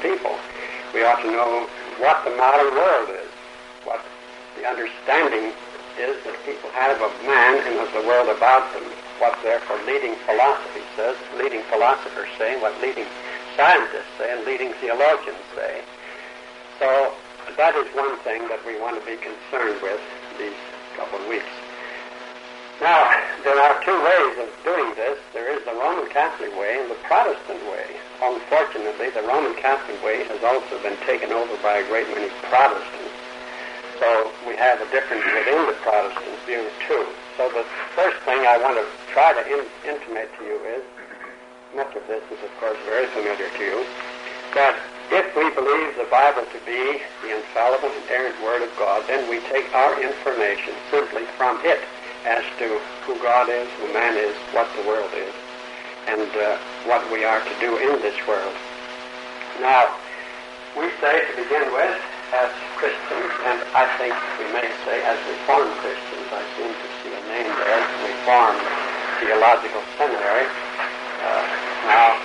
people. We ought to know what the modern world is, what the understanding is that people have of man and of the world about them, what therefore leading philosophy says, leading philosophers say, what leading scientists say, and leading theologians say. So that is one thing that we want to be concerned with these couple of weeks. Now, there are two ways of doing this. There is the Roman Catholic way and the Protestant way. Unfortunately, the Roman Catholic way has also been taken over by a great many Protestants. So we have a difference within the Protestant view, too. So the first thing I want to try to in- intimate to you is, much of this is, of course, very familiar to you, that if we believe the Bible to be the infallible, inerrant Word of God, then we take our information simply from it as to who God is, who man is, what the world is, and uh, what we are to do in this world. Now, we say to begin with, as Christians, and I think we may say as Reformed Christians, I seem to see a name there, Reformed Theological Seminary. Uh, now,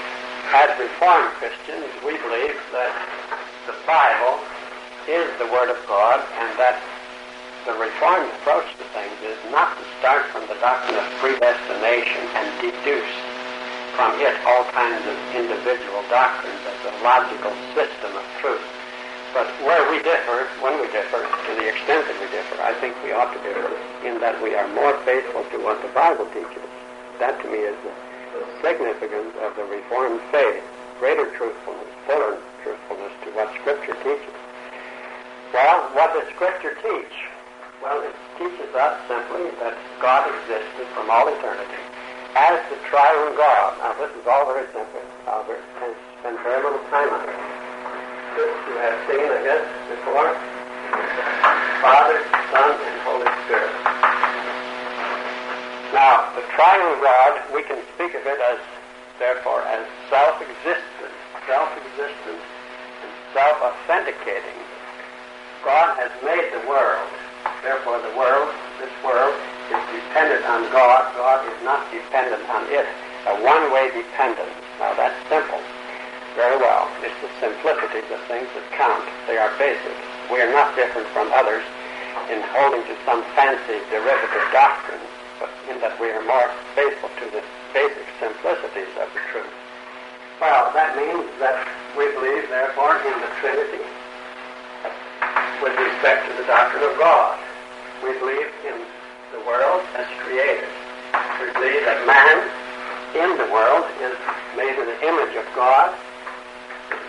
as Reformed Christians, we believe that the Bible is the Word of God and that the Reformed approach to things is not to start from the doctrine of predestination and deduce from it all kinds of individual doctrines as a logical system of truth. But where we differ, when we differ, to the extent that we differ, I think we ought to differ in that we are more faithful to what the Bible teaches. That to me is the significance of the Reformed faith, greater truthfulness, fuller truthfulness to what Scripture teaches. Well, what does Scripture teach? Well, it teaches us simply that God existed from all eternity as the triune God. Now, this is all very simple. Uh, Albert has spent very little time on it. You have seen, I guess, before. Father, Son, and Holy Spirit. Now, the triune God, we can speak of it as, therefore, as self-existent, self-existent, and self-authenticating. God has made the world. Therefore, the world, this world, is dependent on God. God is not dependent on it. A one-way dependence. Now, that's simple. Very well. It's the simplicity of things that count. They are basic. We are not different from others in holding to some fancy derivative doctrine but in that we are more faithful to the basic simplicities of the truth. Well, that means that we believe, therefore, in the Trinity with respect to the doctrine of God. We believe in the world as created. We believe that man in the world is made in the image of God,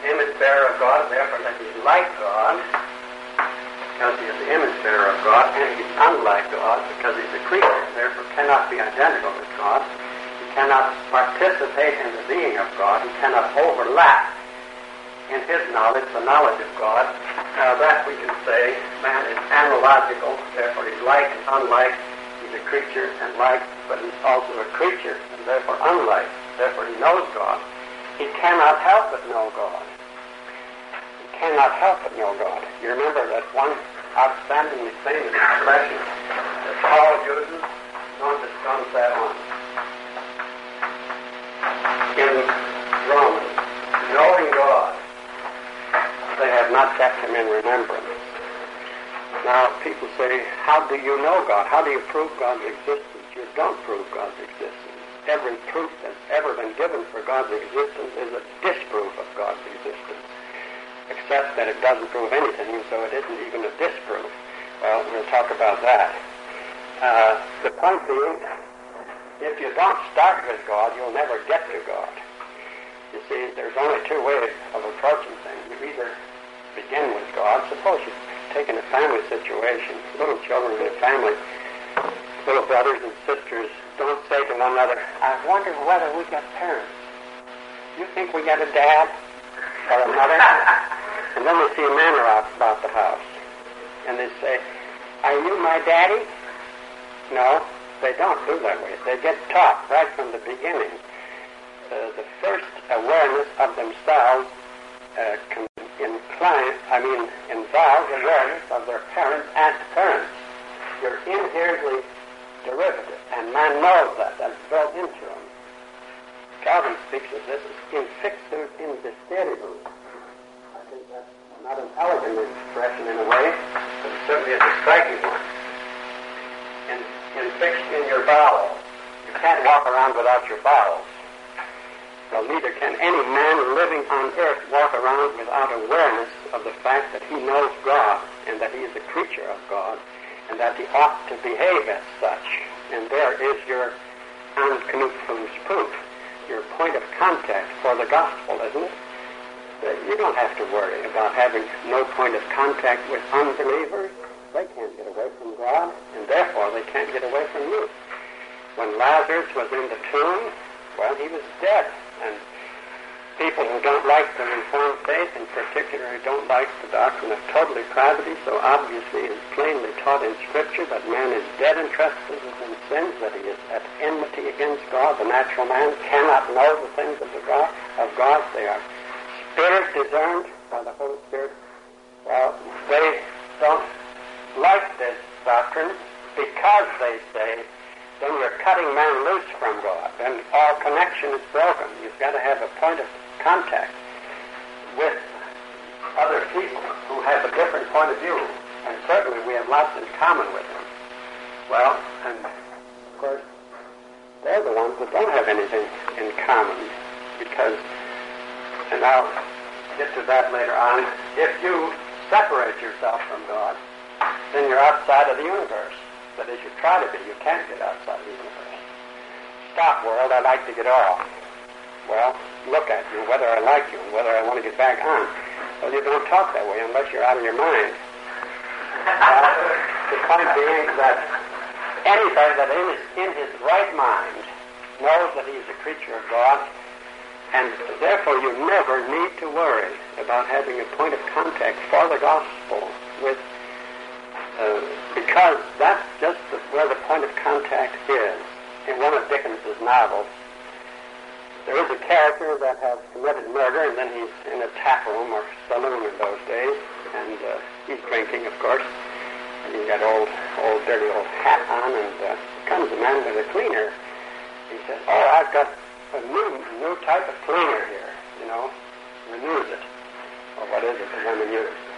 image bearer of God, therefore that he's like God, because he is the image bearer of God, and he's unlike God because he's a creature, therefore cannot be identical with God. He cannot participate in the being of God. He cannot overlap in his knowledge the knowledge of God. Now that we can say man is analogical, therefore he's like and unlike. He's a creature and like, but he's also a creature and therefore unlike. Therefore he knows God. He cannot help but know God He cannot help but know God. You remember that one outstandingly famous expression that Paul uses, non descansa on, in Romans, knowing God, they have not kept him in remembrance. People say, how do you know God? How do you prove God's existence? You don't prove God's existence. Every proof that's ever been given for God's existence is a disproof of God's existence except that it doesn't prove anything, and so it isn't even a disproof. Well, we'll talk about that. Uh, the point being if you don't start with God, you'll never get to God. You see, there's only two ways of approaching things. You either begin with God. Suppose you're taking a family situation, little children in a family, little brothers and sisters, don't say to one another, I wonder whether we got parents. You think we got a dad or a mother? and then they see a man around about the house. And they say, Are you my daddy? No. They don't do that way. They get taught right from the beginning. Uh, the first awareness of themselves uh, can incline, I mean, involves awareness of their parents and parents. You're inherently derivative, and man knows that. That's built into him. Calvin speaks of this as infixus in visceribus. I think that's not an elegant expression in a way, but it certainly is a striking one fixed in your bowels. You can't walk around without your bowels. Well, neither can any man living on earth walk around without awareness of the fact that he knows God and that he is a creature of God and that he ought to behave as such. And there is your proof, your point of contact for the gospel, isn't it? You don't have to worry about having no point of contact with unbelievers they can't get away from God, and therefore they can't get away from you. When Lazarus was in the tomb, well, he was dead. And people who don't like the Reformed faith, in particular, who don't like the doctrine of total depravity, so obviously is plainly taught in Scripture that man is dead in trespasses and sins, that he is at enmity against God. The natural man cannot know the things of the God of God. They are spirit discerned by the Holy Spirit. Well, they don't like this doctrine because they say then you're cutting man loose from God. and all connection is broken. You've got to have a point of contact with other people who have a different point of view. And certainly we have lots in common with them. Well, and of course, they're the ones that don't have anything in common because, and I'll get to that later on, if you separate yourself from God, then you're outside of the universe. But as you try to be, you can't get outside the universe. Stop, world, I'd like to get off. Well, look at you, whether I like you whether I want to get back on. Well, you don't talk that way unless you're out of your mind. Uh, the point being that anybody that is in his right mind knows that he is a creature of God, and therefore you never need to worry about having a point of contact for the gospel with uh, because that's just the, where the point of contact is. In one of Dickens's novels, there is a character that has committed murder, and then he's in a tap room or saloon in those days, and uh, he's drinking, of course, and he's got old, old, dirty old hat on, and uh, comes a man with a cleaner. He says, "Oh, I've got a new, new type of cleaner here, you know, renews it, or what is it the woman uses."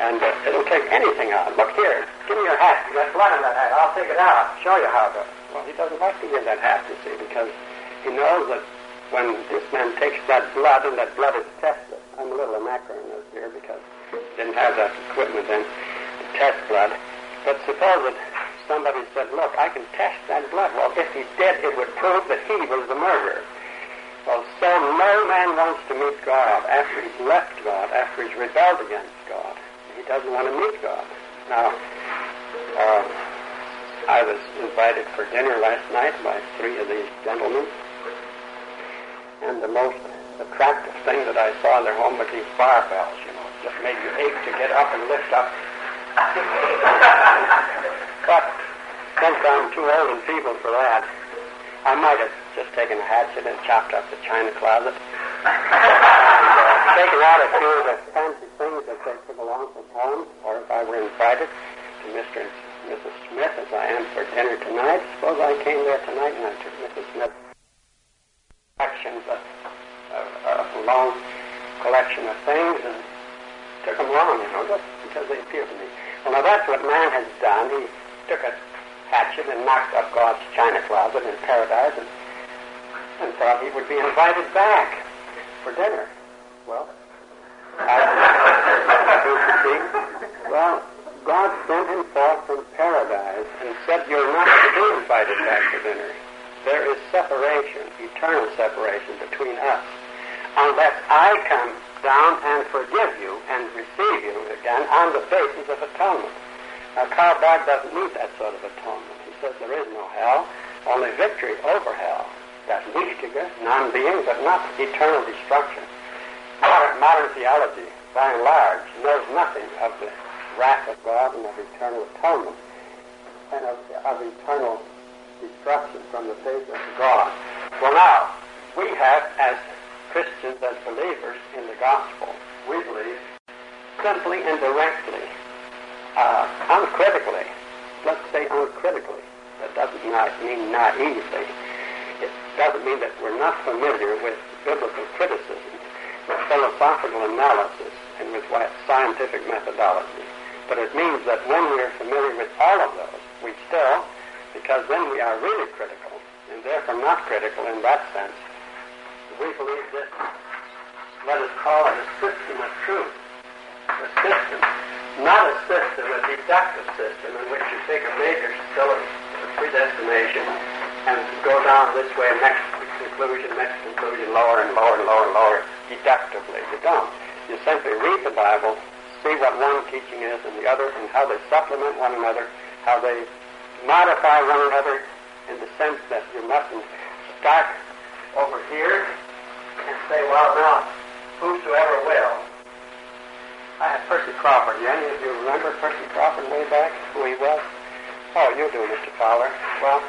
And uh, it'll take anything out. Look here, give me your hat. You got blood in that hat. I'll take it out. Show you how to. Well, he doesn't like to give that hat, you see, because he knows that when this man takes that blood and that blood is tested, I'm a little anachronous here because didn't have that equipment then to test blood. But suppose that somebody said, look, I can test that blood. Well, if he did, it would prove that he was the murderer. Well, so no man wants to meet God after he's left God, after he's rebelled against God doesn't want to meet God. Now, uh, I was invited for dinner last night by three of these gentlemen, and the most attractive thing that I saw in their home was these barbells, you know. It just made you ache to get up and lift up. but since I'm too old and feeble for that, I might have just taken a hatchet and chopped up the china closet and uh, taken out a few of the they took along from or if I were invited to Mr. and Mrs. Smith, as I am for dinner tonight, suppose I came there tonight and I took Mrs. Smith collections uh, uh, of, of, a long collection of things and took them along, you know, just because they appeal to me. Well, now that's what man has done. He took a hatchet and knocked up God's china closet in paradise and, and thought he would be invited back for dinner. Well, well, God sent him forth from paradise and said, You're not invited back to dinner. there is separation, eternal separation between us, unless I come down and forgive you and receive you again on the basis of atonement. Now, Karl Barth doesn't need that sort of atonement. He says there is no hell, only victory over hell. That's Nichtige, non-being, but not eternal destruction. Modern, modern theology, by and large, knows nothing of the wrath of God and of eternal atonement and of, of eternal destruction from the face of God. Well, now, we have, as Christians, as believers in the gospel, we believe simply and directly, uh, uncritically. Let's say uncritically. That doesn't mean naively. It doesn't mean that we're not familiar with biblical criticism, with philosophical analysis, and with scientific methodology. But it means that when we're familiar with all of those, we still, because then we are really critical, and therefore not critical in that sense, we believe this, let us call it a system of truth. A system, not a system, a deductive system in which you take a major predestination and go down this way, next conclusion, next conclusion, lower and lower and lower and lower, deductively. You don't. You simply read the Bible, see what one teaching is and the other, and how they supplement one another, how they modify one another in the sense that you mustn't start over here and say, well, now, whosoever will. I had Percy Crawford. Do any of you remember Percy Crawford way back, who he was? Oh, you do, Mr. Fowler. Well,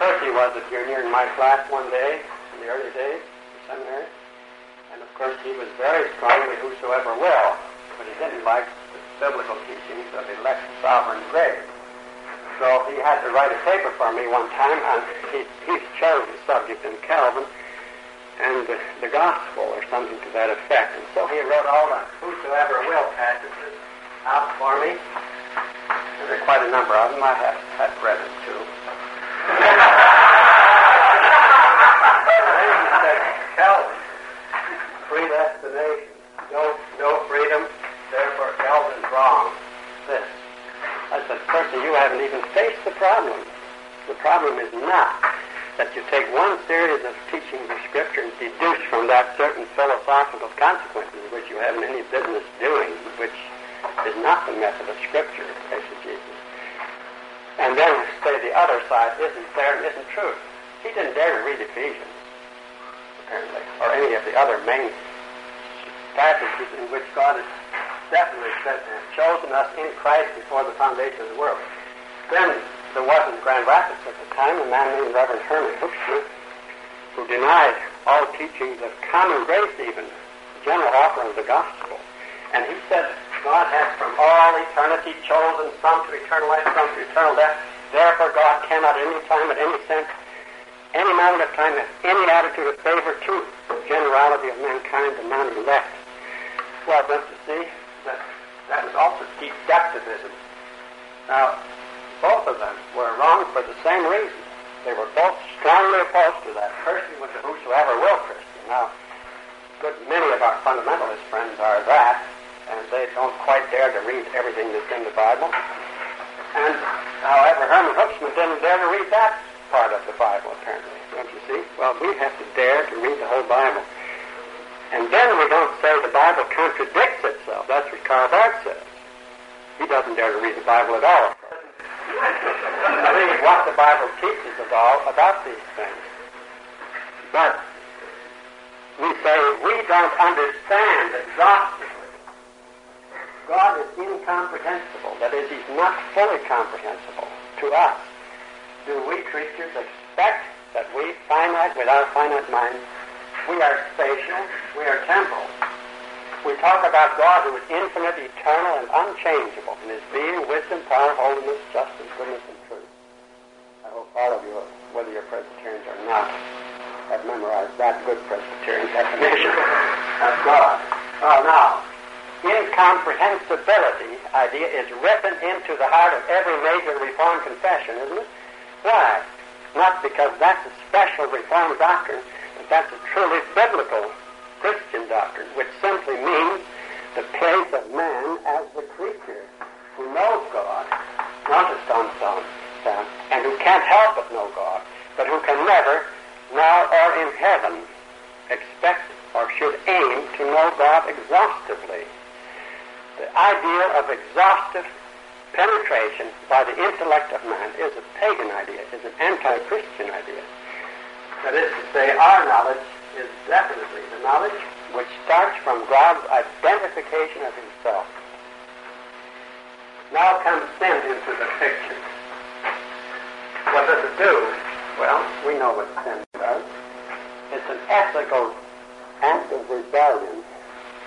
Percy was a junior in my class one day, in the early days of seminary. And of course, he was very strongly whosoever will, but he didn't like the biblical teachings of elect sovereign grace. So he had to write a paper for me one time, and he, he chose the subject in Calvin, and the, the gospel or something to that effect. And so he wrote all the whosoever will passages out for me. There are quite a number of them. I have, have read them too. then he said, Calvin, predestination, no, no freedom, therefore Calvin's wrong. This. I said, Percy, you haven't even faced the problem. The problem is not that you take one series of teachings of Scripture and deduce from that certain philosophical consequences which you haven't any business doing, which is not the method of Scripture, exegesis. And then say the other side isn't there and isn't true. He didn't dare to read Ephesians, apparently, or any of the other main passages in which God has definitely said, chosen us in Christ before the foundation of the world. Then there was in Grand Rapids at the time a man named Reverend Herman Hoeksema who denied all teachings of common grace even, general offer of the gospel. And he said God has from all eternity chosen some to eternal life, some to eternal death. Therefore God cannot at any time, at any sense, any moment of time, have any attitude of favor to the generality of mankind, the non-elect. Well, don't you see, that that is also deductivism. Now, both of them were wrong for the same reason. They were both strongly opposed to that. Percy was a whosoever will Christian. Now, good many of our fundamentalist friends are that, and they don't quite dare to read everything that's in the Bible. And, however, Herman Hoeksema didn't dare to read that part of the Bible, apparently. Don't you see? Well, we have to dare to read the whole Bible. And then we don't say the Bible contradicts itself. That's what Karl Barth says. He doesn't dare to read the Bible at all. I mean, what the Bible teaches at all about these things. But we say we don't understand exhaustively. God is incomprehensible. That is, He's not fully comprehensible to us. Do we creatures expect that we, finite, with our finite minds, we are spatial, we are temporal. We talk about God who is infinite, eternal, and unchangeable in His being, wisdom, power, holiness, justice, goodness, and truth. I hope all of you, whether you're Presbyterians or not, have memorized that good Presbyterian definition of God. Oh, now, incomprehensibility idea is written into the heart of every major Reformed confession, isn't it? Why? Not because that's a special Reformed doctrine, but that's a truly biblical Christian doctrine, which simply means the place of man as the creature who knows God, not a stone stone, and who can't help but know God, but who can never, now or in heaven, expect or should aim to know God exhaustively. The idea of exhaustive penetration by the intellect of man is a pagan idea, is an anti-Christian idea. That is to say, our knowledge is definitely the knowledge which starts from God's identification of himself. Now comes sin into the picture. What does it do? Well, we know what sin does. It's an ethical act of rebellion.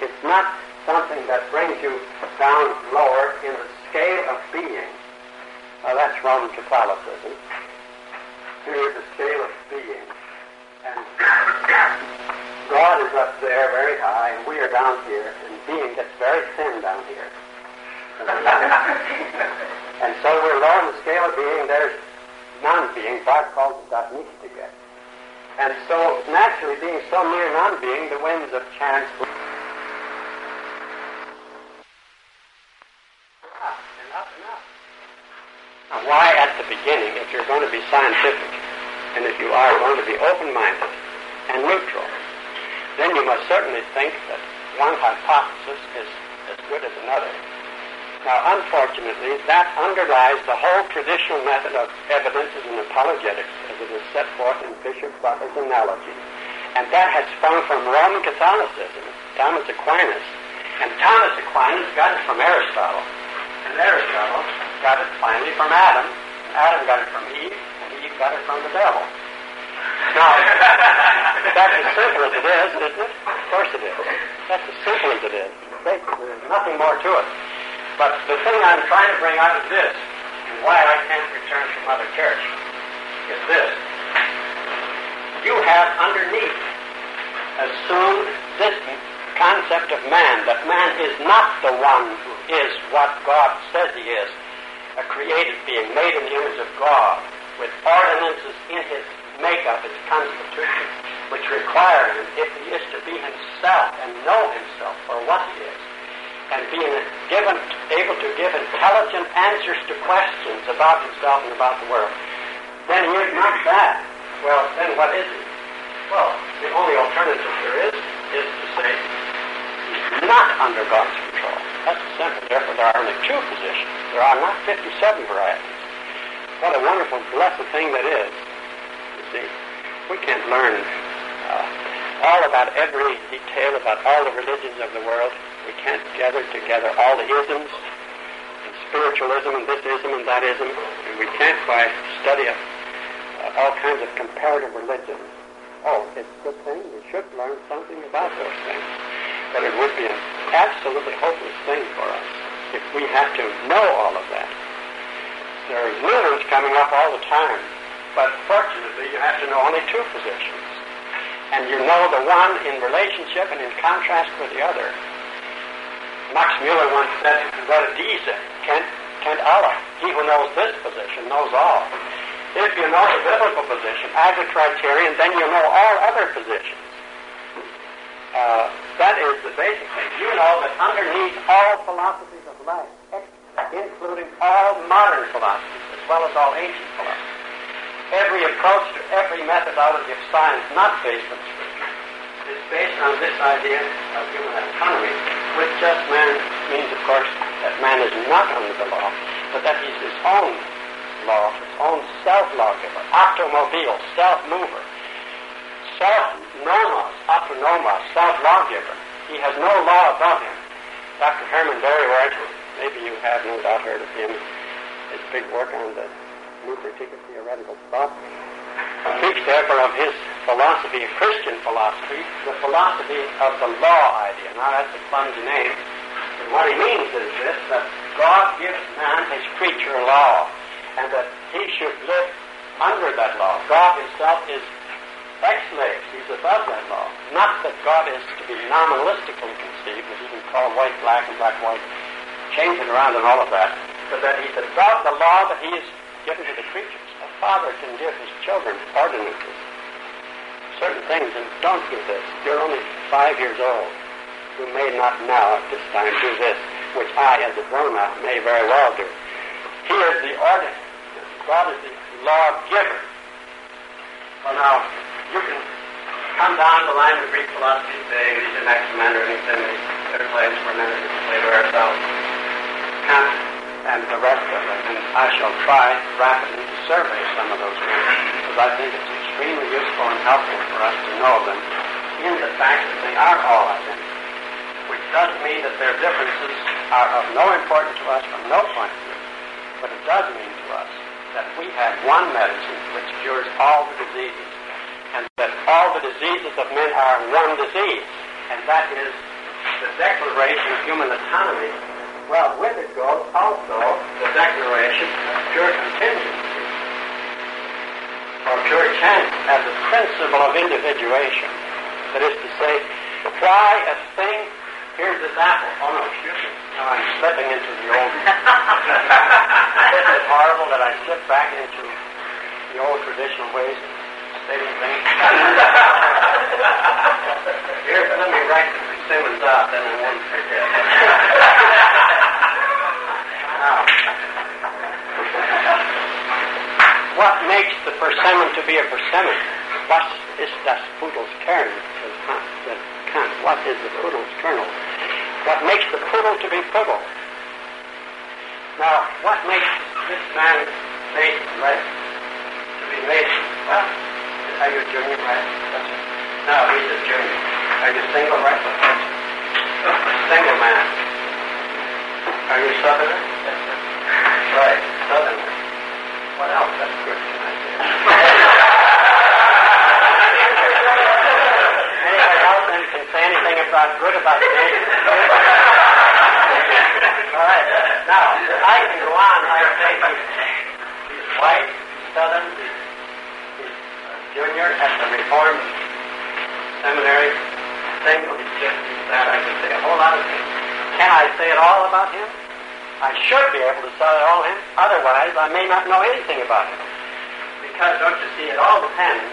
It's not something that brings you down lower in the scale of being. Now that's Roman Catholicism. Here's the scale of being. And God is up there very high, and we are down here, and being gets very thin down here. and so we're low on the scale of being. There's non-being. God calls it that mystica. And so, naturally, being so near non-being, the winds of chance blow up and up and up. Now, why at the beginning, if you're going to be scientific, and if you are going to be open-minded and neutral, then you must certainly think that one hypothesis is as good as another. Now, unfortunately, that underlies the whole traditional method of evidences and apologetics as it is set forth in Bishop Butler's analogy. And that has sprung from Roman Catholicism, Thomas Aquinas. And Thomas Aquinas got it from Aristotle. And Aristotle got it finally from Adam. Adam got it from Eve, and Eve got it from the devil. Now, that's as simple as it is, isn't it? Of course it is. That's as simple as it is. There's nothing more to it. But the thing I'm trying to bring out of this, and why I can't return from Mother Church, is this. You have underneath assumed this concept of man, that man is not the one who is what God says he is, a created being made in the image of God, with ordinances in his makeup, his constitution, which require him, if he is to be himself and know himself for what he is, and being given, able to give intelligent answers to questions about himself and about the world, then he is not that. Well, then what is he? Well, the only alternative there is is to say he's not under God's That's simple. Therefore, there are only two positions. There are not 57 varieties. What a wonderful, blessed thing that is. You see, we can't learn uh, all about every detail about all the religions of the world we can't gather together all the isms, and spiritualism, and this ism, and that ism, and we can't by study of uh, all kinds of comparative religions. Oh, it's a good thing. We should learn something about those things. But it would be an absolutely hopeless thing for us if we had to know all of that. There are new coming up all the time, but fortunately you have to know only two positions. And you know the one in relationship and in contrast with the other. Max Muller once said, "What diese, Kent, Kent Allah. He who knows this position knows all. If you know the biblical position as a criterion, then you know all other positions. Uh, that is the basic thing. You know that underneath all philosophies of life, including all modern philosophies as well as all ancient philosophies, every approach to every methodology of science not based on Scripture is based on this idea of human autonomy, which just man means, of course, that man is not under the law, but that he's his own law, his own self-lawgiver, automobile, self-mover, self-nomos, autonomos, self-lawgiver. He has no law above him. Dr. Herman Dooyeweerd, maybe you have no doubt heard of him, his big work on the new critique of theoretical thought, speaks therefore of his philosophy, Christian philosophy, the philosophy of the law idea. Now that's a clumsy name. But what he means is this, that God gives man his creature law, and that he should live under that law. God himself is ex-lex, he's above that law. Not that God is to be nominalistically conceived, as he can call white black and black white, change it around and all of that, but that he's above the law that he has given to the creatures. A father can give his children ordinances, certain things, and don't do this. You're only five years old. You may not now at this time do this, which I, as a grown-up, may very well do. He is the ordinance. God is the lawgiver. Well, now, you can come down the line of Greek philosophy today, these Anaximander, and their place for minute, Plato, Aristotle, Kant, and the rest of it. And I shall try rapidly to survey some of those groups because I think it's extremely useful and helpful for us to know them in the fact that they are all identical which doesn't mean that their differences are of no importance to us from no point of view. But it does mean to us that we have one medicine which cures all the diseases, and that all the diseases of men are one disease, and that is the Declaration of Human Autonomy. Well, with it goes also the Declaration of Pure Contingency, or pure chance as a principle of individuation. That is to say, why a thing Here's this apple. Oh, no, excuse me. No, I'm slipping into the old... Isn't it horrible that I slip back into the old traditional ways of stating things? Here, let me write the persimmons out, then I won't forget. now, what makes the persimmon to be a persimmon? Was ist das Pudels Kern? What is the Pudel's kernel? What makes the Pudel to be Pudel? Now, what makes this man right? To be Mason? Well, are you a junior, right? No, he's a junior. Are you single, right? Single man. Are you Southerner? Right, Southerner. What else? That's good. Anybody else can say anything about good about me. All right. Now, I can go on. I say he's white, southern, junior at the Reformed Seminary, single, he's just that. I can say a whole lot of things. Can I say it all about him? I should be able to say it all him. Otherwise, I may not know anything about him. Because, don't you see, it all depends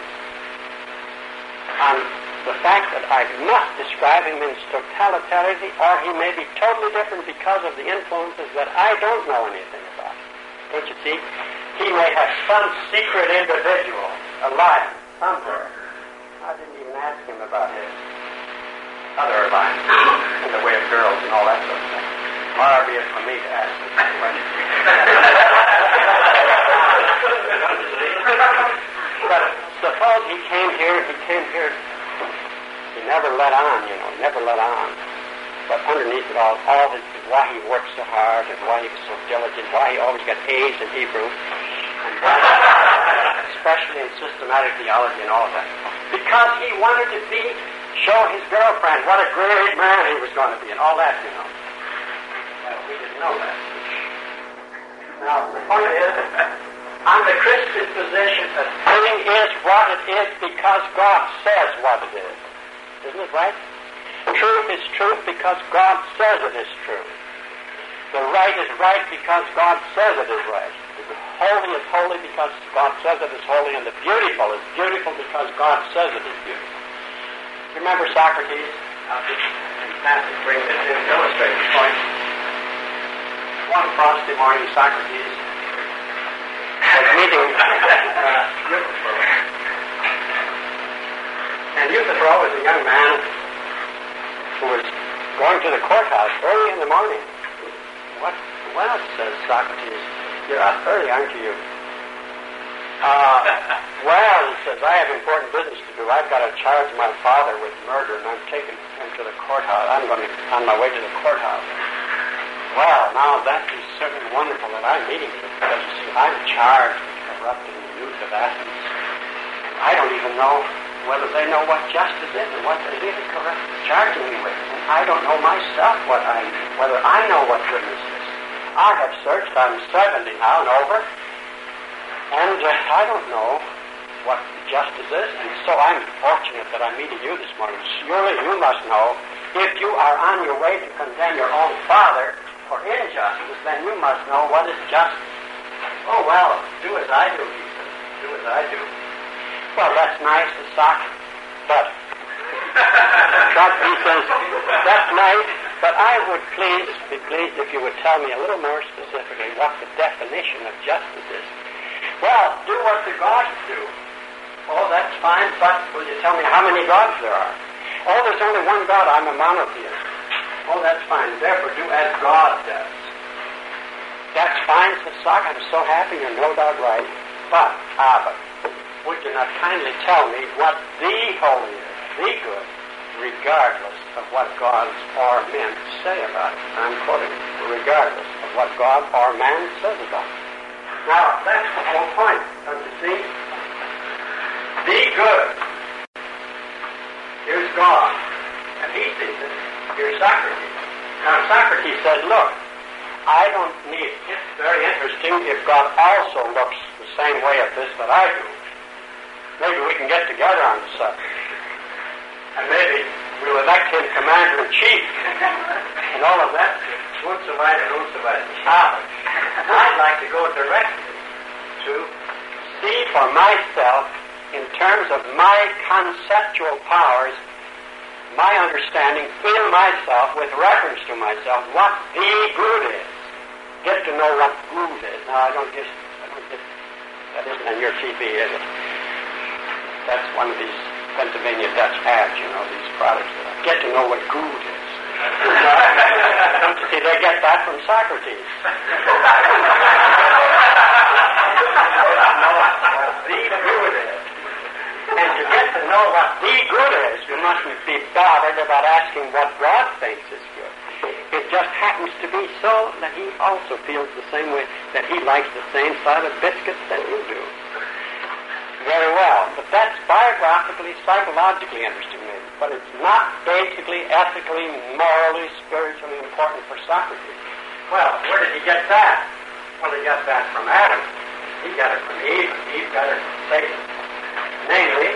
on the fact that I'm not describe him in totality, or he may be totally different because of the influences that I don't know anything about. Don't you see? He may have some secret individual alive somewhere. I didn't even ask him about his other lives in the way of girls and all that sort of thing. Far be it from me to ask that question. but suppose he came here, he came here he never let on, you know, never let on. But underneath it all, all his, why he worked so hard and why he was so diligent, why he always got A's in Hebrew, especially in systematic theology and all of that. Because he wanted to be, show his girlfriend what a great man he was going to be and all that, you know. Well, we didn't know that. Now, the point is, on the Christian position, a thing is what it is because God says what it is. Isn't it right? Truth is truth because God says it is true. The right is right because God says it is right. Holy is holy because God says it is holy, and the beautiful is beautiful because God says it is beautiful. Remember Socrates? I'll just bring this in to illustrate the point. One frosty morning, Socrates was meeting uh, and Euthyphro was a young man who was going to the courthouse early in the morning. What? Well, says Socrates, you're up early, aren't you? Uh, well, he says, I have important business to do. I've got to charge my father with murder, and I'm taking him to the courthouse. I'm going to, on my way to the courthouse. Well, now that is certainly wonderful that I'm meeting you because you see, I'm charged with corrupting the youth of Athens. I don't even know whether they know what justice is and what they really correct charging me with. And I don't know myself what I whether I know what goodness is. I have searched. I'm 70 now and over, and uh, I don't know what justice is. And so I'm fortunate that I'm meeting you this morning. Surely you must know if you are on your way to condemn your own father for injustice, then you must know what is justice. Oh well, do as I do, he says. Do as I do. Well, that's nice, the sock, but he says, that's nice, but I would please be pleased if you would tell me a little more specifically what the definition of justice is. Well, do what the gods do. Oh, that's fine, but will you tell me how many gods there are? Oh, there's only one God. I'm a monotheist. Oh, that's fine. Therefore, do as God does. That's fine, says Sock. I'm so happy. You're no doubt right. But, but, would you not kindly tell me what the holy is, the good, regardless of what gods or men say about it? I'm quoting, regardless of what God or man says about it. Now, that's the whole point, don't you see? The good. Here's God. And he sees it. Here's Socrates. Now, Socrates said, look, I don't need, it's very interesting if God also looks the same way at this that I do. Maybe we can get together on the subject. And maybe we'll elect him commander in chief. and all of that. Unzoweit and Unzoweit. Ah, I'd like to go directly to see for myself in terms of my conceptual powers my understanding in myself with reference to myself what the good is get to know what good is. Now, I don't just, I don't just, that isn't on your TV, is it? That's one of these Pennsylvania Dutch ads, you know, these products that I get to know what good is. don't see, they get that from Socrates. the good is. And to get to know what the good is, you mustn't be bothered about asking what God thinks is good. It just happens to be so that he also feels the same way, that he likes the same side of biscuits that you do. Very well, but that's biographically, psychologically interesting me. But it's not basically, ethically, morally, spiritually important for Socrates. Well, where did he get that? Well, he got that from Adam. He got it from Eve, and Eve got it from Satan. Namely,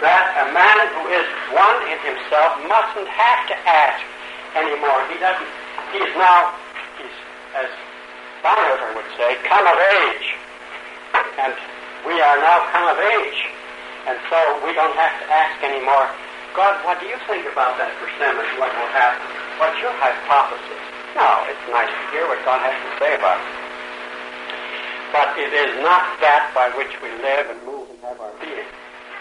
that a man who is one in himself mustn't have to ask anymore. He doesn't, he's now, he's, as Bonhoeffer would say, come of age. And we are now come of age. And so we don't have to ask anymore, God, what do you think about that persimmon? What will happen? What's your hypothesis? No, it's nice to hear what God has to say about it. But it is not that by which we live and move and have our being.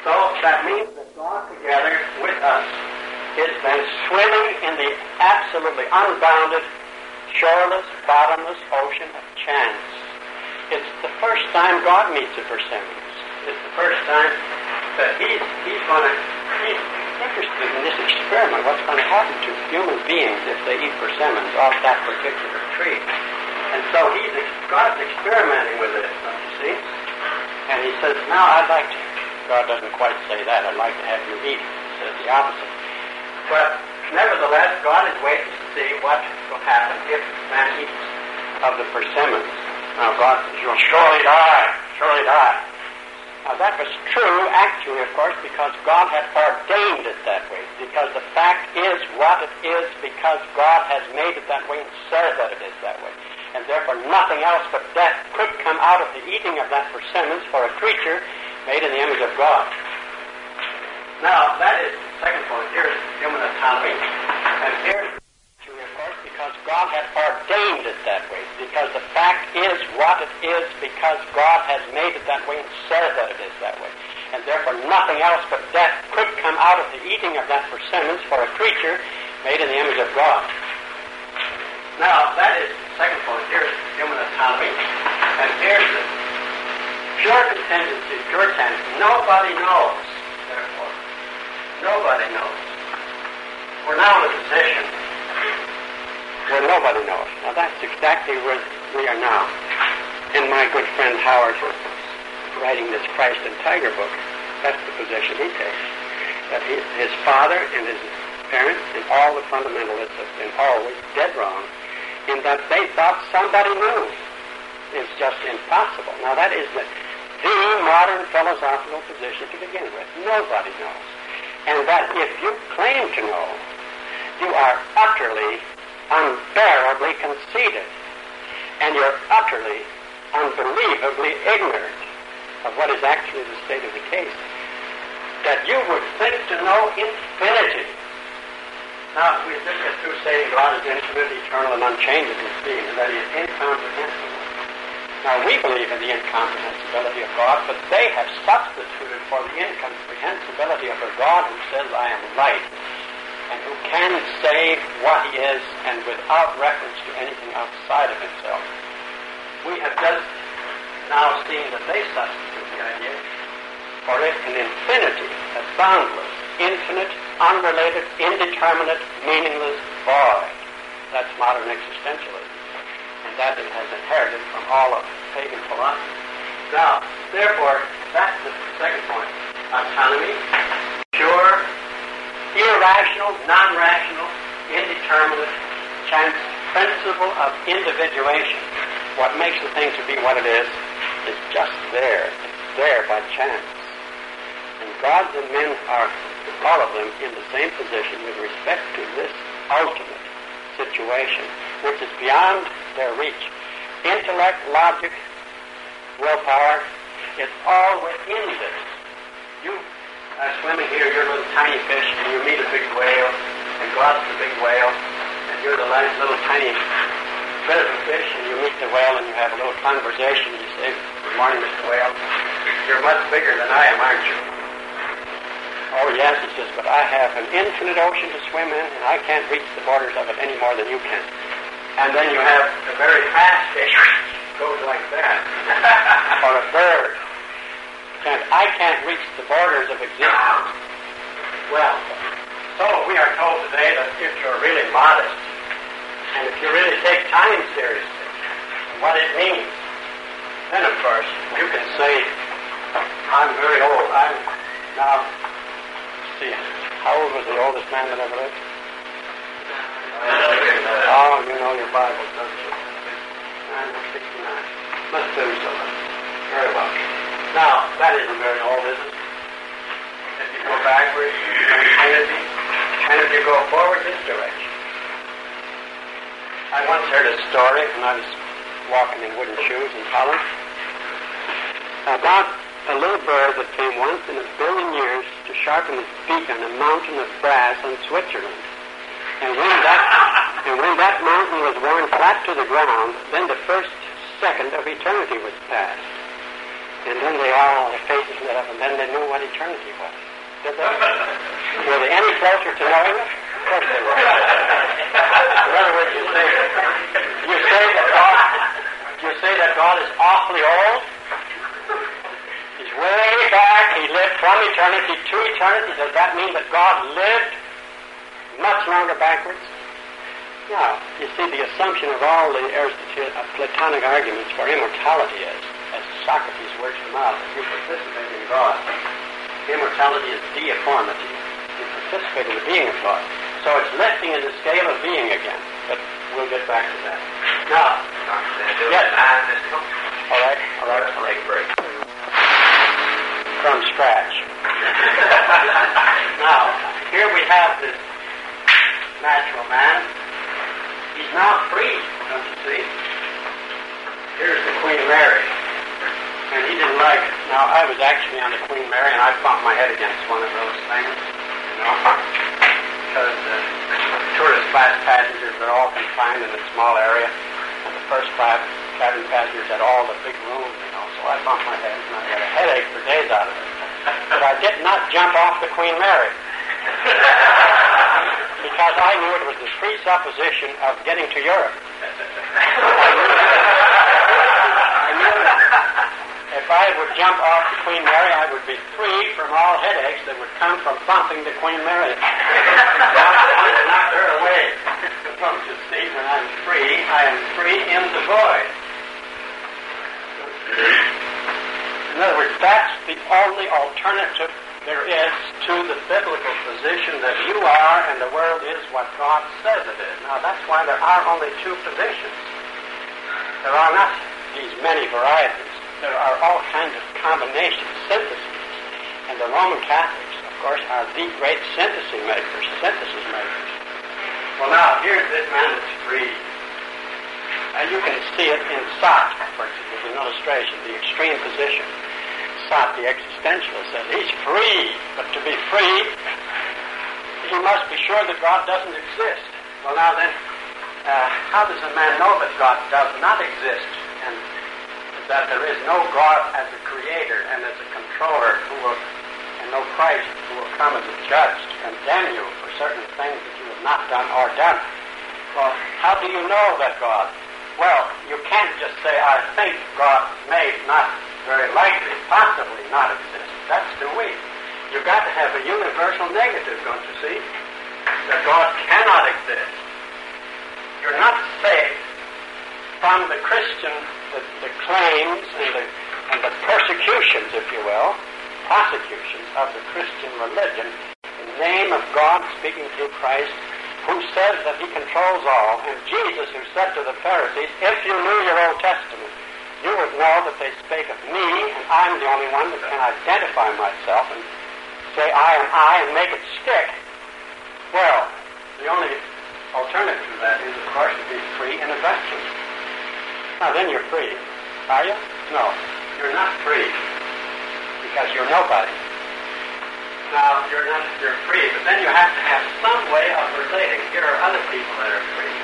So that means that God together with us is then swimming in the absolutely unbounded, shoreless, bottomless ocean of chance. It's the first time God meets a persimmons. It's the first time that he's, he's going to, he's interested in this experiment, what's going to happen to human beings if they eat persimmons off that particular tree. And so he's, God's experimenting with it, don't you see? And he says, now I'd like to, God doesn't quite say that, I'd like to have you eat. He says the opposite. But nevertheless, God is waiting to see what will happen if man eats of the persimmons. Now God says, you'll surely die, surely die. Now that was true, actually, of course, because God had ordained it that way. Because the fact is what it is because God has made it that way and says that it is that way. And therefore nothing else but death could come out of the eating of that persimmons for a creature made in the image of God. Now, that is the second point. Here's human autonomy. And here's, God had ordained it that way. Because the fact is what it is because God has made it that way and says that it is that way. And therefore nothing else but death could come out of the eating of that persimmons for a creature made in the image of God. Now, that is the second point. Here's human autonomy. And here's the pure contingency, pure tendency. Nobody knows, therefore. Nobody knows. We're now in a position where nobody knows. Now that's exactly where we are now. And my good friend Howard, writing this Christ and Tiger book, that's the position he takes. That he, his father and his parents and all the fundamentalists have been always dead wrong in that they thought somebody knew. It's just impossible. Now that is the, the modern philosophical position to begin with. Nobody knows. And that if you claim to know, you are utterly, unbearably conceited. And you're utterly, unbelievably ignorant of what is actually the state of the case. That you would think to know infinity. Now, if we just get through saying God is infinite, eternal, and unchangeable being, and that He is incomprehensible. Now, we believe in the incomprehensibility of God, but they have substituted for the incomprehensibility of a God who says, I am light, and who can say what he is and without reference to anything outside of himself. We have just now seen that they substitute the idea for it an infinity, a boundless, infinite, unrelated, indeterminate, meaningless void. That's modern existentialism. And that it has inherited from all of pagan philosophy. Now, therefore, that's the second point. Autonomy, pure, irrational, non-rational, indeterminate, chance principle of individuation. What makes the thing to be what it is is just there. It's there by chance. And gods and men are, all of them, in the same position with respect to this ultimate situation, which is beyond their reach. Intellect, logic, willpower, it's all within this. You are swimming here, you're a little tiny fish, and you meet a big whale, and go out to the big whale, and you're the little tiny bit fish, and you meet the whale, and you have a little conversation, and you say, good morning, Mr. Whale. You're much bigger than I am, aren't you? Oh, yes, he says, but I have an infinite ocean to swim in, and I can't reach the borders of it any more than you can. And then you have a very fast fish goes like that, or a bird. And I can't reach the borders of existence. Well, so we are told today that if you're really modest, and if you really take time seriously, and what it means, then of course you can say, I'm very old. I'm now see, how old was the oldest man that ever lived? Oh, you know your Bible, don't you? 969. Let's do so. Very well. Now, that isn't very old, is it? If you go backwards, and if you go forward this direction. I once heard a story when I was walking in wooden shoes in Holland about a little bird that came once in a billion years to sharpen its beak on a mountain of brass in Switzerland. And when that and when that mountain was worn flat to the ground, then the first second of eternity was passed. And then they all their faces lit up, and then they knew what eternity was. Did they? Were they any closer to knowing it? Of course they were. In other words, you say you say that God you say that God is awfully old He's way back, he lived from eternity to eternity. Does that mean that God lived much longer backwards? No. You see, the assumption of all the Aristotelian, uh, Platonic arguments for immortality is, Socrates works them out, that you participate in God. Immortality is deiformity. You participate in the being of God. So it's lifting in the scale of being again. But we'll get back to that. Now, yes. All right, all right. Take a break from scratch. now, here we have this natural man. He's now free, don't you see? Here's the Queen Mary. And he didn't like it. Now, I was actually on the Queen Mary, and I bumped my head against one of those things, you know, because uh, the tourist class passengers are all confined in a small area, and the first class cabin passengers had all the big rooms, you know, so I bumped my head and I got a headache for days out of it. But I did not jump off the Queen Mary. because I knew it was the presupposition of getting to Europe. I knew, if I would jump off the Queen Mary, I would be free from all headaches that would come from bumping the Queen Mary. knock her away. Don't you see, when I'm free, I am free in the void. In other words, that's the only alternative there is to the biblical position that you are and the world is what God says it is. Now, that's why there are only two positions. There are not these many varieties. There are all kinds of combinations, syntheses. And the Roman Catholics, of course, are the great synthesis makers, synthesis makers. Well, now, here's this man that's free. And you can see it in Sartre, for example an illustration, the extreme position. Sartre, the existentialist, says he's free, but to be free, he must be sure that God doesn't exist. Well, now then, uh, how does a man know that God does not exist? And that there is no God as a creator and as a controller who will, and no Christ who will come as a judge to condemn you for certain things that you have not done or done. Well, how do you know that God? Well, you can't just say, I think God may not very likely, possibly not exist. That's too weak. You've got to have a universal negative, don't you see? That God cannot exist. You're not saved from the Christian, the, the claims and the, and the persecutions, if you will, prosecutions of the Christian religion in the name of God speaking through Christ, who says that he controls all, and Jesus who said to the Pharisees, if you knew your Old Testament, you would know that they spake of me, and I'm the only one that can identify myself and say I am I and make it stick. Well, the only alternative to that is, of course, to be free in a vacuum. Now, then you're free. Are you? No. You're not free because you're nobody. Now, you're not, you're free, but then you have to have some way of relating. Here are other people that are free.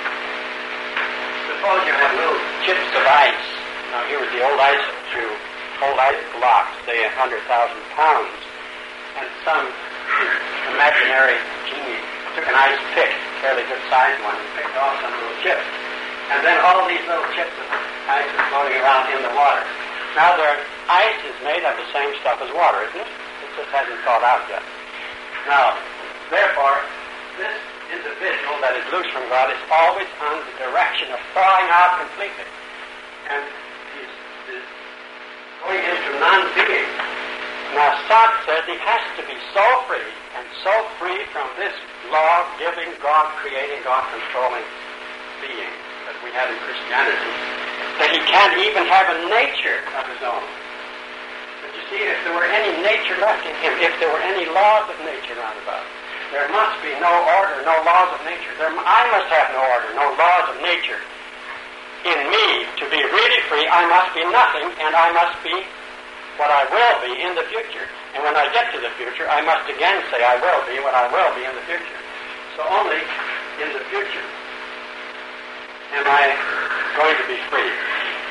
Suppose you have little chips of ice. Now, here was the old ice cube, old ice blocks, say a hundred thousand pounds, and some imaginary genie took an ice pick, fairly good sized one, and picked off some little chips. And then all these little chips of ice are floating around in the water. Now, their ice is made of the same stuff as water, isn't it? It just hasn't thawed out yet. Now, therefore, this individual that is loose from God is always on the direction of thawing out completely. And he's, he's going into non-being. Now, Sartre says he has to be so free and so free from this law-giving, God-creating, God-controlling being that we have in Christianity, that he can't even have a nature of his own. But you see, if there were any nature left in him, if there were any laws of nature round about, there must be no order, no laws of nature. There, I must have no order, no laws of nature. In me, to be really free, I must be nothing, and I must be what I will be in the future. And when I get to the future, I must again say I will be what I will be in the future. So only in the future am I going to be free.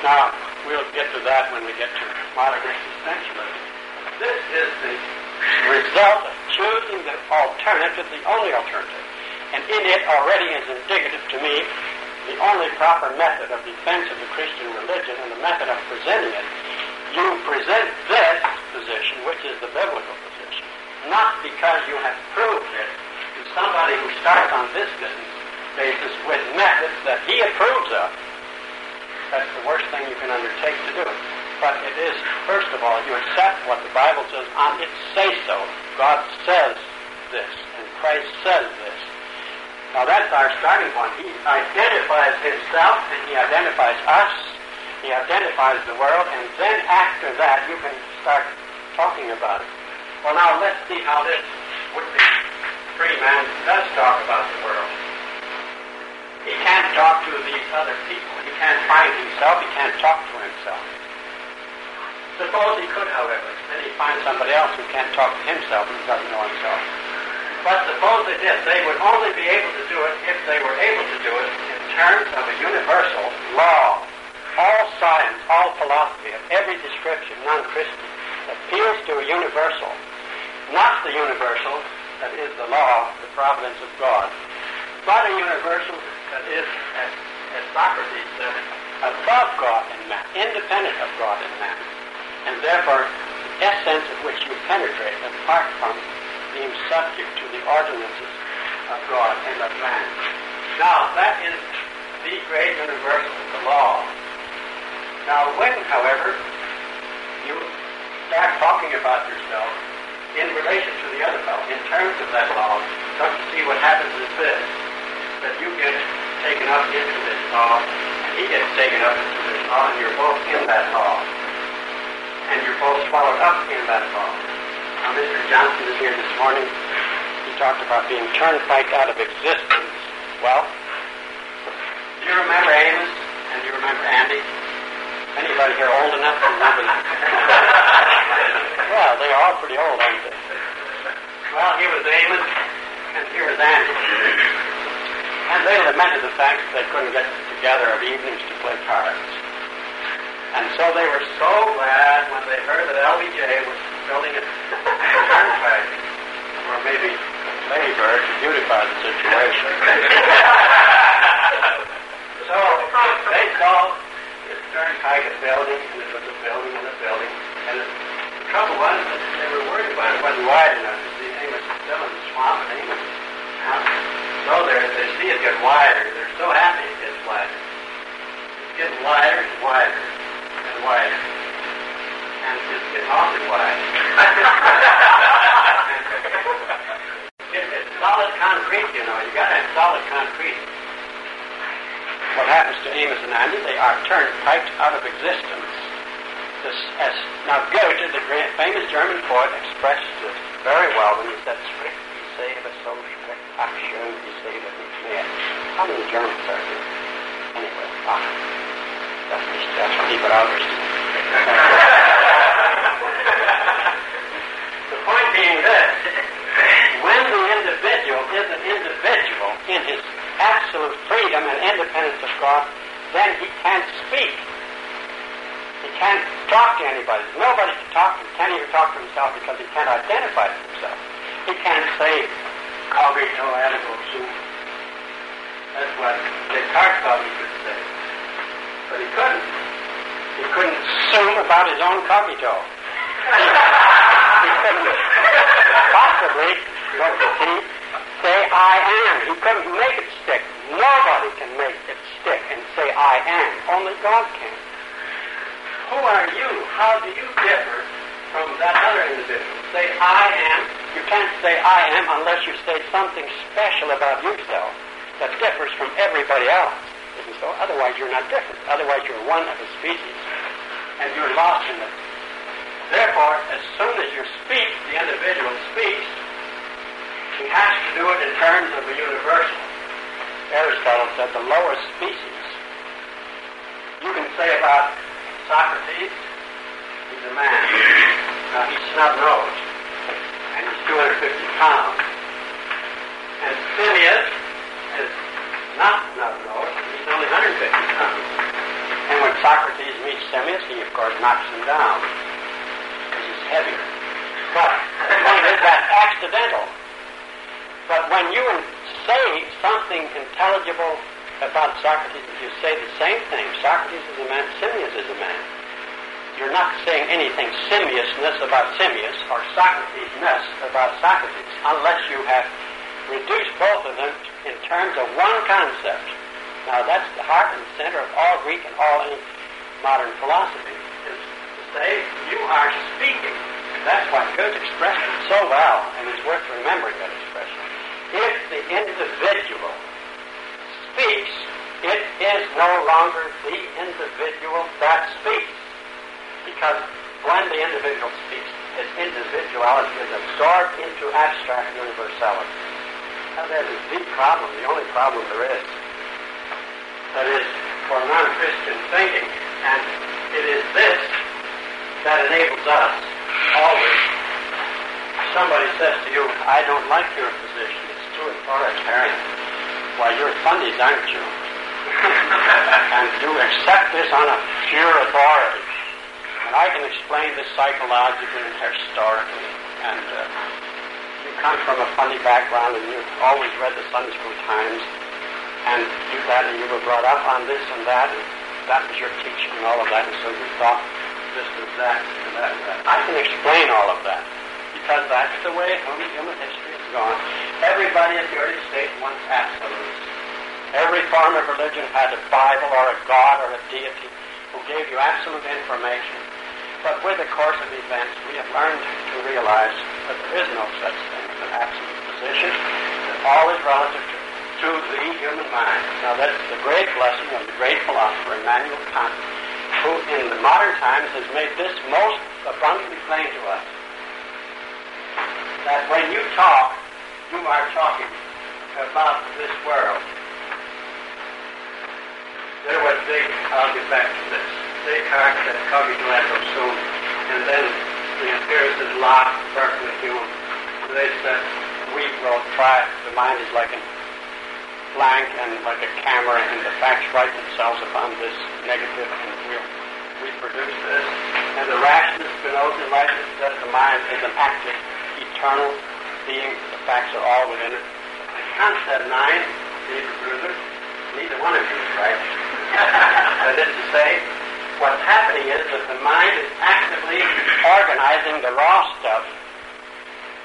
Now, we'll get to that when we get to modern existentialism. This is the result of choosing the alternative, the only alternative. And in it already is indicative to me the only proper method of defense of the Christian religion and the method of presenting it. You present this position, which is the biblical position, not because you have proved it to somebody who starts on this business basis with methods that he approves of, that's the worst thing you can undertake to do. But it is, first of all, you accept what the Bible says on its say-so. God says this, and Christ says this. Now that's our starting point. He identifies himself, and he identifies us, he identifies the world, and then after that you can start talking about it. Well, now let's see how this would-be free man does talk about the world. He can't talk to these other people. He can't find himself. He can't talk to himself. Suppose he could, however, then he'd find somebody else who can't talk to himself and doesn't know himself. But suppose they did. They would only be able to do it if they were able to do it in terms of a universal law. All science, all philosophy of every description, non-Christian, appeals to a universal, not the universal that is the law, the providence of God, but a universal that is, as, as Socrates said, above God and man, independent of God and man, and therefore the essence of which you penetrate apart from being subject to the ordinances of God and of man. Now, that is the great universal, of the law. Now, when, however, you start talking about yourself in relation to the other fellow, in terms of that law, don't see what happens is this, that you get taken up into this and he gets taken up into this law, and you're both in that law. And you're both swallowed up in that law. Now, Mr. Johnson is here this morning. He talked about being turnpike out of existence. Well, do you remember Amos? And do you remember Andy? Anybody here old enough to remember that? well, they're all pretty old, aren't they? Well, here was Amos, and here was Andy. And they lamented the fact that they couldn't get together of evenings to play cards. And so they were so glad when they heard that LBJ was building a turnpike, or maybe Ladybird to beautify the situation. so they saw this turnpike a building, and it was a building and a building. And the trouble was that they were worried about it. It wasn't wide enough. See, Amos is still in the swamp, and Amos. So they see it get wider. They're so happy it gets wider. It's getting wider and wider and wider. And it's getting awfully wide. it's solid concrete, you know. You gotta have solid concrete. What happens to Amos and Andy? They are turned right out of existence. This, as, now Goethe, the great, famous German poet, expressed it very well when he said, "Strict die Seele so strict, ach schön die Seele nicht mehr." How many Germans are there? Anyway, ach, that's just that's keep it out. the point being this: when the individual is an individual in his absolute freedom and independence of God, then he can't speak. He can't talk to anybody. Nobody can talk to him. Can't even talk to himself because he can't identify with himself. He can't say, cogito ergo sum. That's what Descartes thought he could say. But he couldn't. He couldn't sum about his own cogito. he couldn't possibly, say I am. He couldn't make it stick. Nobody can make it stick and say I am. Only God can. Who are you? How do you differ from that other individual? Say I am. You can't say I am unless you say something special about yourself that differs from everybody else. Isn't so? Otherwise you're not different. Otherwise you're one of a species and you're lost in it. Therefore, as soon as you speak, the individual speaks, he has to do it in terms of the universal. Aristotle said the lowest species. You can say about Socrates, he's a man. Now he's snub-nosed, 250 pounds. And Simmias is not snub-nosed, he's only 150 pounds. And when Socrates meets Simmias, he of course knocks him down, because he's heavier. But that's accidental. But when you say something intelligible about Socrates, if you say the same thing, Socrates is a man, Simmias is a man, you're not saying anything Simmiasness about Simmias or Socrates-ness about Socrates unless you have reduced both of them in terms of one concept. Now that's the heart and center of all Greek and all modern philosophy, is to say you are speaking. That's why Goethe expressed it so well, and it's worth remembering that expression. If the individual speaks, it is no longer the individual that speaks. Because when the individual speaks, his individuality is absorbed into abstract universality. Now that is the problem, the only problem there is. That is, for non-Christian thinking. And it is this that enables us always. Somebody says to you, I don't like your position. It's too authoritarian. Why, you're funnies, aren't you? and you accept this on a pure authority. And I can explain this psychologically and historically. And uh, you come from a funny background and you've always read the Sunday School Times and do that and you were brought up on this and that and that was your teaching and all of that and so you thought this was that and that and that. I can explain all of that because that's the way human history has gone. Everybody at the early stage wants absolutes. Every form of religion had a Bible or a God or a deity who gave you absolute information. But with the course of events, we have learned to realize that there is no such thing as an absolute position, that all is relative to, to the human mind. Now that's the great blessing of the great philosopher Immanuel Kant, who in the modern times has made this most abundantly plain to us. That when you talk, you are talking about this world. There was big, I'll get back to this. Descartes said cogito sum, and then the empiricists Locke, Berkeley, Hume, they said we will try, the mind is like a blank and like a camera, and the facts write themselves upon this negative, and we'll we produce this. And the rationalist Spinoza writes that the mind is an active, eternal being. The facts are all within it. And Kant said nein, Bruder, neither one of you is right. that is to say, what's happening is that the mind is actively organizing the raw stuff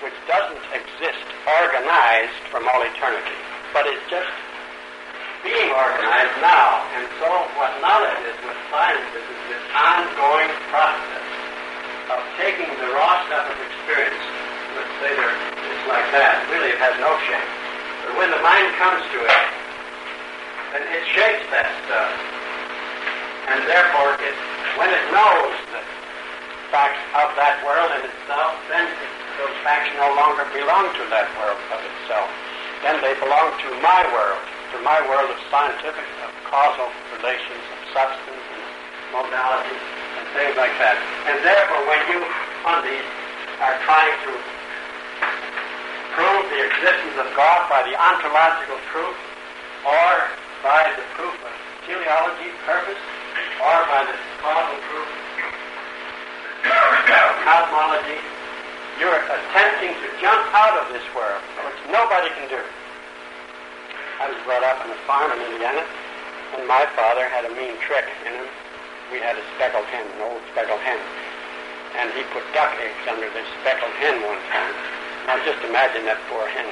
which doesn't exist organized from all eternity, but is just being organized now. And so what knowledge is with science is, is this ongoing process of taking the raw stuff of experience. Let's say there, it's like that. Really, it has no shape. But when the mind comes to it, then it shapes that stuff. And therefore, it, when it knows the facts of that world in itself, then those facts no longer belong to that world of itself. Then they belong to my world to my world of scientific, of causal relations, of substance and modalities and things like that. And therefore, when you, on these, are trying to prove the existence of God by the ontological proof, or by the proof of teleology, purpose, or by the proof cosmology, you're attempting to jump out of this world, which nobody can do. I was brought up on a farm in Indiana, and my father had a mean trick in him. We had a speckled hen, an old speckled hen, and he put duck eggs under this speckled hen one time. Now just imagine that poor hen.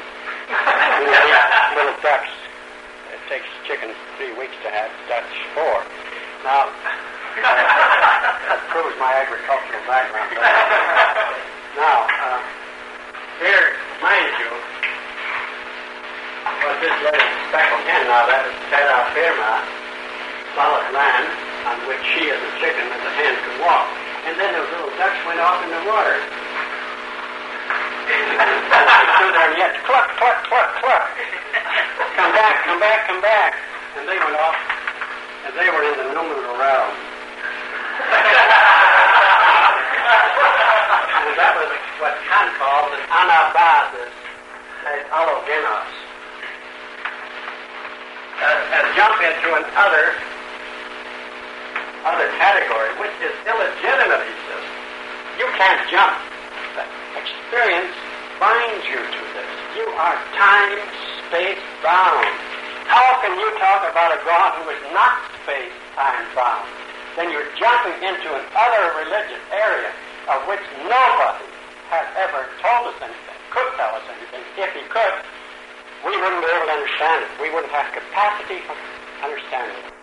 you little ducks. It takes chickens three weeks to have Dutch four. Now, that proves my agricultural background. now, uh, here, mind you, was this little speckled hen. Now that is terra firma, solid land on which she as a chicken, as a hen, could walk. And then those little ducks went off in the water. through there and yet cluck, cluck, cluck, cluck. Come back, come back, come back. And they went off, and they were in the noumenal realm. and that was what Kant called an anabasis, as allogenos uh, jump into another other other category, which is illegitimate, he says. You can't jump. Experience binds you to this. You are time, space bound. How can you talk about a God who is not space, time bound? Then you're jumping into another religious area of which nobody has ever told us anything, could tell us anything. If he could, we wouldn't be able to understand it. We wouldn't have capacity for understanding it.